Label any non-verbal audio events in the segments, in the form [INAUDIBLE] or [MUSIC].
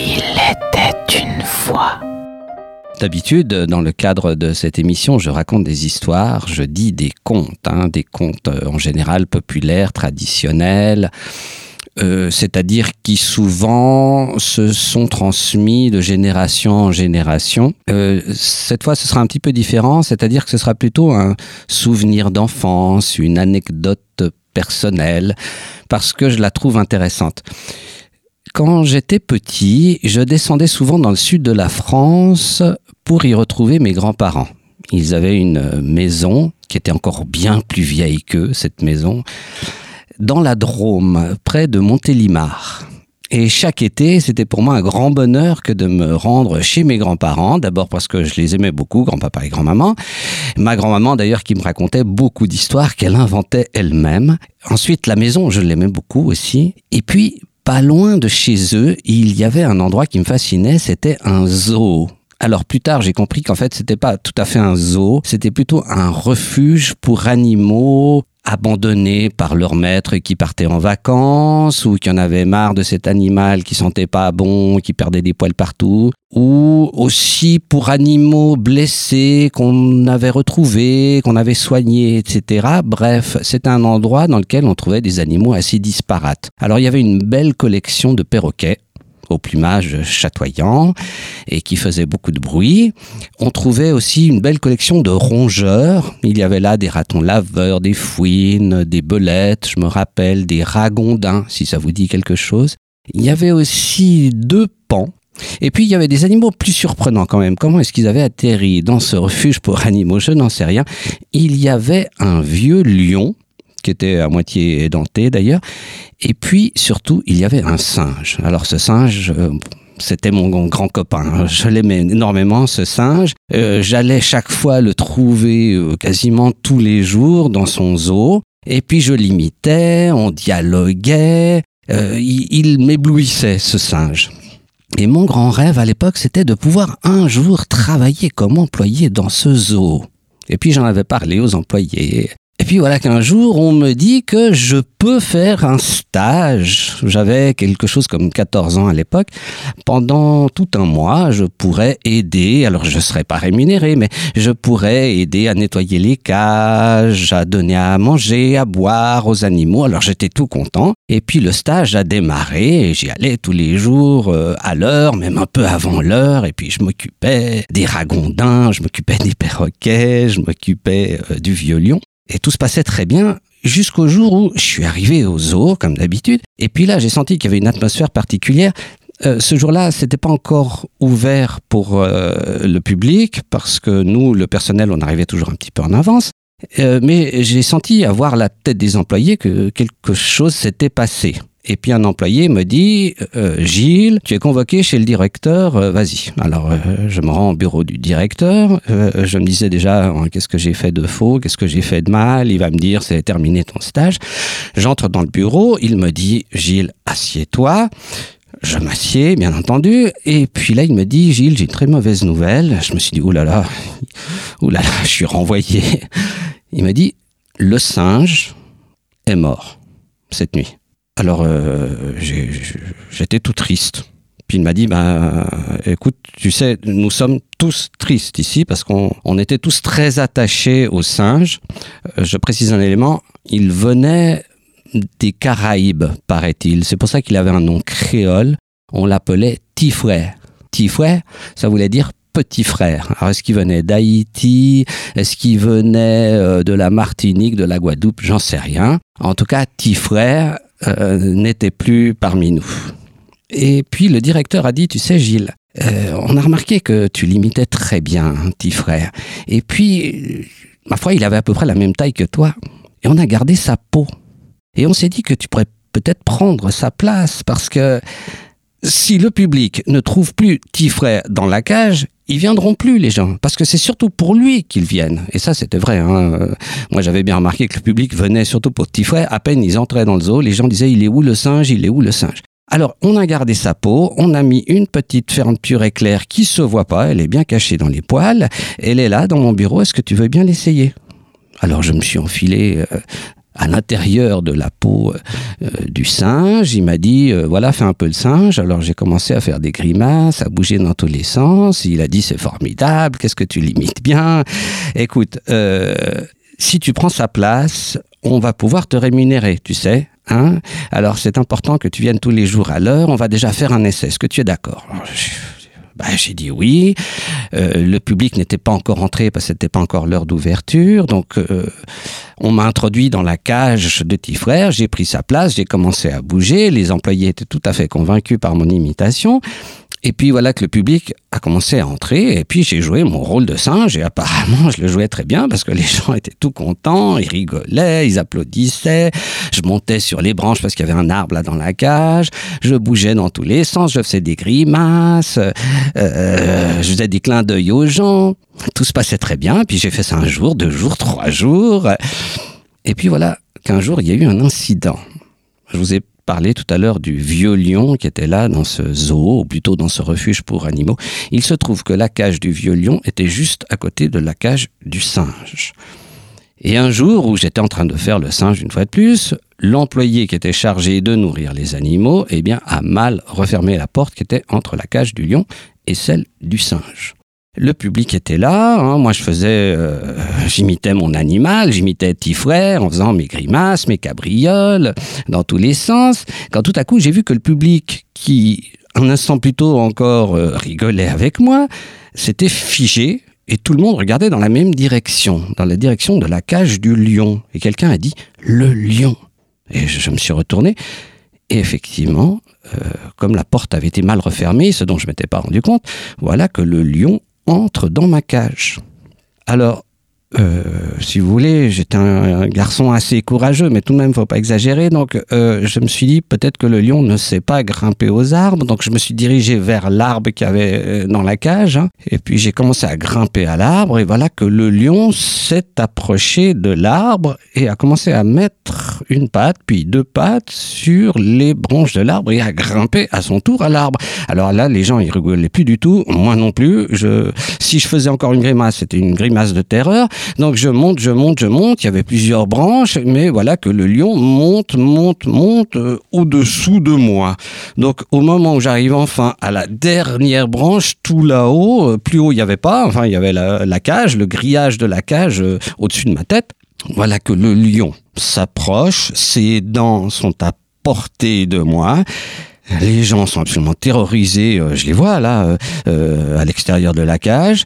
Il était une fois. D'habitude, dans le cadre de cette émission, je raconte des histoires, je dis des contes, hein, des contes euh, en général populaires, traditionnels, euh, c'est-à-dire qui souvent se sont transmis de génération en génération. Euh, cette fois, ce sera un petit peu différent, c'est-à-dire que ce sera plutôt un souvenir d'enfance, une anecdote personnelle, parce que je la trouve intéressante. Quand j'étais petit, je descendais souvent dans le sud de la France pour y retrouver mes grands-parents. Ils avaient une maison qui était encore bien plus vieille qu'eux, cette maison, dans la Drôme, près de Montélimar. Et chaque été, c'était pour moi un grand bonheur que de me rendre chez mes grands-parents. D'abord parce que je les aimais beaucoup, grand-papa et grand-maman. Ma grand-maman d'ailleurs qui me racontait beaucoup d'histoires qu'elle inventait elle-même. Ensuite, la maison, je l'aimais beaucoup aussi. Et puis, pas loin de chez eux, il y avait un endroit qui me fascinait, c'était un zoo. Alors plus tard, j'ai compris qu'en fait, c'était pas tout à fait un zoo, c'était plutôt un refuge pour animaux abandonnés par leur maître qui partait en vacances ou qui en avait marre de cet animal qui sentait pas bon, qui perdait des poils partout, ou aussi pour animaux blessés qu'on avait retrouvés, qu'on avait soignés, etc. Bref, c'était un endroit dans lequel on trouvait des animaux assez disparates. Alors il y avait une belle collection de perroquets au plumage chatoyant et qui faisait beaucoup de bruit. On trouvait aussi une belle collection de rongeurs. Il y avait là des ratons laveurs, des fouines, des belettes, je me rappelle, des ragondins, si ça vous dit quelque chose. Il y avait aussi deux pans. Et puis il y avait des animaux plus surprenants quand même. Comment est-ce qu'ils avaient atterri dans ce refuge pour [LAUGHS] animaux? Je n'en sais rien. Il y avait un vieux lion qui était à moitié édenté d'ailleurs. Et puis surtout, il y avait un singe. Alors ce singe, euh, c'était mon grand copain. [LAUGHS] Je l'aimais énormément, ce singe. Euh, j'allais chaque fois le trouver euh, quasiment tous les jours dans son zoo. Et puis je l'imitais, on dialoguait. il, il m'éblouissait, ce singe. Et mon grand rêve à l'époque, c'était de pouvoir un jour travailler comme employé dans ce zoo. Et puis j'en avais parlé aux employés. Et puis voilà qu'un jour, on me dit que je peux faire un stage. J'avais quelque chose comme 14 ans à l'époque. Pendant tout un mois, je pourrais aider, alors je ne serais pas rémunéré, mais je pourrais aider à nettoyer les cages, à donner à manger, à boire aux animaux. Alors j'étais tout content. Et puis le stage a démarré j'y allais tous les jours euh, à l'heure, même un peu avant l'heure. Et puis je m'occupais des ragondins, je m'occupais des perroquets, je m'occupais euh, du violon. Et tout se passait très bien jusqu'au jour où je suis arrivé au zoo, comme d'habitude. Et puis là, j'ai senti qu'il y avait une atmosphère particulière. Euh, ce jour-là, c'était pas encore ouvert pour euh, le public parce que nous, le personnel, on arrivait toujours un petit peu en avance. Euh, mais j'ai senti à voir la tête des employés que quelque chose s'était passé. Et puis un employé me dit, euh, Gilles, tu es convoqué chez le directeur, euh, vas-y. Alors euh, je me rends au bureau du directeur, je me disais déjà, hein, qu'est-ce que j'ai fait de faux, qu'est-ce que j'ai fait de mal, il va me dire, c'est terminé ton stage. J'entre dans le bureau, il me dit, Gilles, assieds-toi. Je m'assieds, bien entendu, et puis là, il me dit, Gilles, j'ai une très mauvaise nouvelle. Je me suis dit, oulala, [LAUGHS] oulala, je suis renvoyé. Il me dit, le singe est mort cette nuit. Alors, euh, j'étais tout triste. Puis il m'a dit, bah, écoute, tu sais, nous sommes tous tristes ici parce qu'on était tous très attachés aux singes. Euh, je précise un élément, il venait des Caraïbes, paraît-il. C'est pour ça qu'il avait un nom créole. On l'appelait Tifouet. Tifouet, ça voulait dire petit frère. Alors est-ce qu'il venait d'Haïti? Est-ce qu'il venait euh, de la Martinique, de la Guadeloupe? J'en sais rien. En tout cas, Tifouet, euh, n'était plus parmi nous. Et puis le directeur a dit, tu sais Gilles, euh, on a remarqué que tu limitais très bien, petit frère. Et puis, ma foi, il avait à peu près la même taille que toi. Et on a gardé sa peau. Et on s'est dit que tu pourrais peut-être prendre sa place parce que si le public ne trouve plus Tifray dans la cage, ils viendront plus les gens. Parce que c'est surtout pour lui qu'ils viennent. Et ça c'était vrai hein. moi j'avais bien remarqué que le public venait surtout pour Tifray à peine ils entraient dans le zoo les gens disaient il est où le singe? Il est où le singe? Alors on a gardé sa peau on a mis une petite fermeture éclair qui se voit pas elle est bien cachée dans les poils. Elle est là dans mon bureau est-ce que tu veux bien l'essayer? Alors je me suis enfilé euh, à l'intérieur de la peau euh, du singe. Il m'a dit, euh, voilà, fais un peu le singe. Alors j'ai commencé à faire des grimaces, à bouger dans tous les sens. Il a dit, c'est formidable, qu'est-ce que tu limites bien? Écoute, euh, si tu prends sa place, on va pouvoir te rémunérer, tu sais. Hein? Alors c'est important que tu viennes tous les jours à l'heure. On va déjà faire un essai. Est-ce que tu es d'accord? Bah, j'ai dit oui. Euh, le public n'était pas encore entré parce que c'était pas encore l'heure d'ouverture. Donc, euh, on m'a introduit dans la cage de petit frère. J'ai pris sa place. J'ai commencé à bouger. Les employés étaient tout à fait convaincus par mon imitation. Et puis voilà que le public a commencé à entrer, et puis j'ai joué mon rôle de singe, et apparemment je le jouais très bien parce que les [LAUGHS] gens étaient tout contents, ils rigolaient, ils applaudissaient, je montais sur les branches parce qu'il y avait un arbre là dans la cage, je bougeais dans tous les sens, je faisais des grimaces, euh, je faisais des clins d'œil aux gens, tout se passait très bien, puis j'ai fait ça un jour, deux jours, trois jours, et puis voilà qu'un jour il y a eu un incident. Je vous ai parlé tout à l'heure du vieux lion qui était là dans ce zoo, ou plutôt dans ce refuge pour animaux. Il se trouve que la cage du vieux lion était juste à côté de la cage du singe. Et un jour où j'étais en train de faire le singe une fois de plus, l'employé qui était chargé de nourrir les animaux, eh bien, a mal refermé la porte qui était entre la cage du lion et celle du singe. Le public était là, hein. moi je faisais, euh, j'imitais mon animal, j'imitais petit en faisant mes grimaces, mes cabrioles, dans tous les sens. Quand tout à coup j'ai vu que le public, qui un instant plus tôt encore euh, rigolait avec moi, s'était figé et tout le monde regardait dans la même direction, dans la direction de la cage du lion. Et quelqu'un a dit le lion. Et je, me suis retourné. Et effectivement, euh, comme la porte avait été mal refermée, ce dont je m'étais pas rendu compte, voilà que le lion entre dans ma cage. Alors, euh, si vous voulez, j'étais un, garçon assez courageux, mais tout de même, faut pas exagérer. Donc, euh, je me suis dit peut-être que le lion ne sait pas grimper aux arbres. Donc, je me suis dirigé vers l'arbre qu'il y avait euh, dans la cage. Hein. Et puis, j'ai commencé à grimper à l'arbre. Et voilà que le lion s'est approché de l'arbre et a commencé à mettre une patte, puis deux pattes sur les branches de l'arbre et à grimper à son tour à l'arbre. Alors là, les gens, ils rigolaient plus du tout. Moi non plus. Je, si je faisais encore une grimace, c'était une grimace de terreur. Donc je monte, je monte, je monte. Il y avait plusieurs branches, mais voilà que le lion monte, monte, monte euh, au-dessous de moi. Donc au moment où j'arrive enfin à la dernière branche, tout là-haut, euh, plus haut il n'y avait pas, enfin il y avait la, cage, le grillage de la cage euh, au-dessus de ma tête. Voilà que le lion s'approche, ses dents sont à portée de moi. Les gens sont absolument terrorisés, je les vois là, à l'extérieur de la cage.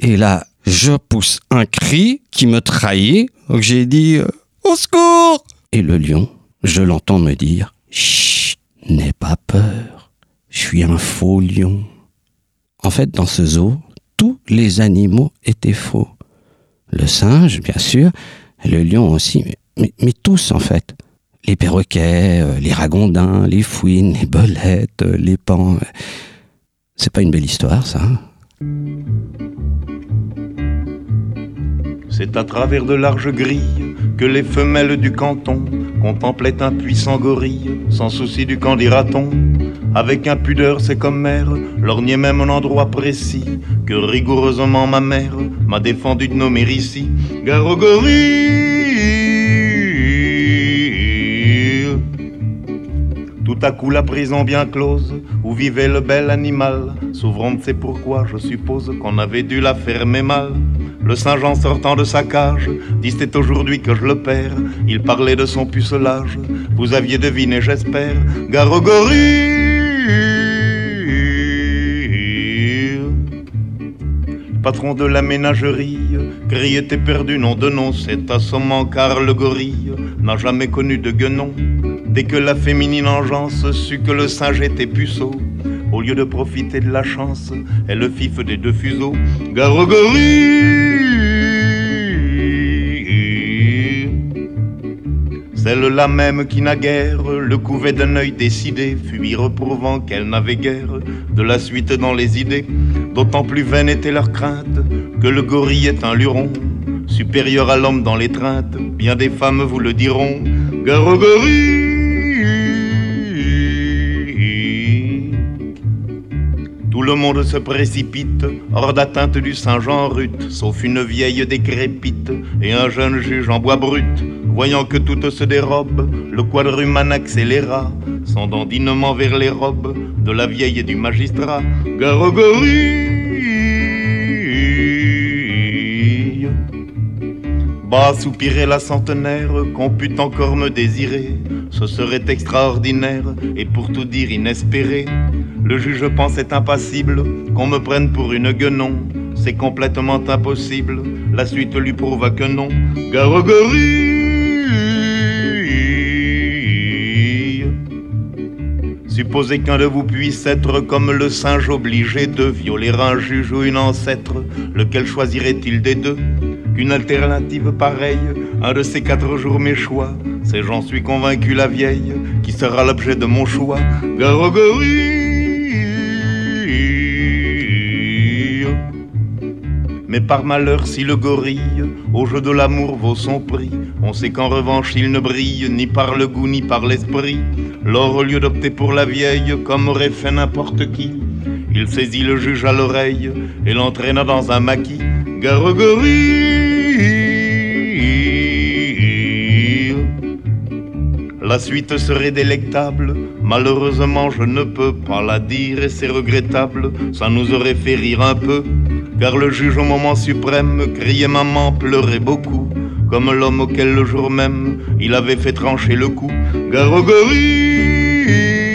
Et là, je pousse un cri qui me trahit. Donc j'ai dit euh, Au secours Et le lion, je l'entends me dire Chut, n'aie pas peur. Je suis un faux lion. En fait, dans ce zoo, tous les animaux étaient faux. Le singe, bien sûr, le lion aussi, mais, mais, tous en fait. Les perroquets, euh, les ragondins, les fouines, les bolettes, euh, les pans. C'est pas une belle histoire, ça. C'est à travers de larges grilles que les femelles du canton contemplaient un puissant gorille, sans souci du camp dira-t-on. Avec impudeur, c'est comme mère, lorgnait même un endroit précis que rigoureusement ma mère m'a défendu de nommer ici. Gare Tout à coup la prison bien close, où vivait le bel animal, s'ouvrant, c'est pourquoi je suppose qu'on avait dû la fermer mal. Le singe en sortant de sa cage dit c'est aujourd'hui que je le perds. Il parlait de son pucelage. Vous aviez deviné, j'espère. Garogori Patron de la ménagerie, gris était perdu, nom de nom, c'est assommant car le gorille n'a jamais connu de guenon. Dès que la féminine engeance sut que le singe était puceau, au lieu de profiter de la chance, elle le fif des deux fuseaux. Garogori Celle-là même qui naguère le couvait d'un œil décidé, fut reprouvant qu'elle n'avait guère de la suite dans les idées. D'autant plus vaine était leur crainte que le gorille est un luron, supérieur à l'homme dans l'étreinte. Bien des femmes vous le diront. Garogori le monde se précipite, hors d'atteinte du Saint-Jean rut, sauf une vieille décrépite et un jeune juge en bois brut. Voyant que tout se dérobe, le quadruman accéléra son dandinement vers les robes de la vieille et du magistrat. Garogorie Bas soupirait la centenaire, qu'on pût encore me désirer. Ce serait extraordinaire et pour tout dire inespéré. Le juge pensait impassible qu'on me prenne pour une guenon. C'est complètement impossible, la suite lui prouva que non. Garogorie Supposez qu'un de vous puisse être comme le singe obligé de violer un juge ou une ancêtre, lequel choisirait-il des deux? Qu'une alternative pareille, un de ces quatre jours mes choix, c'est j'en suis convaincu la vieille, qui sera l'objet de mon choix. Garogorie Mais par malheur, si le gorille au jeu de l'amour vaut son prix, on sait qu'en revanche il ne brille ni par le goût ni par l'esprit. Lors, au lieu d'opter pour la vieille, comme aurait fait n'importe qui, il saisit le juge à l'oreille et l'entraîna dans un maquis. Garogorie La suite serait délectable, malheureusement je ne peux pas la dire et c'est regrettable, ça nous aurait fait rire un peu car le juge au moment suprême criait maman, pleurait beaucoup, comme l'homme auquel le jour même il avait fait trancher le cou. Garogorie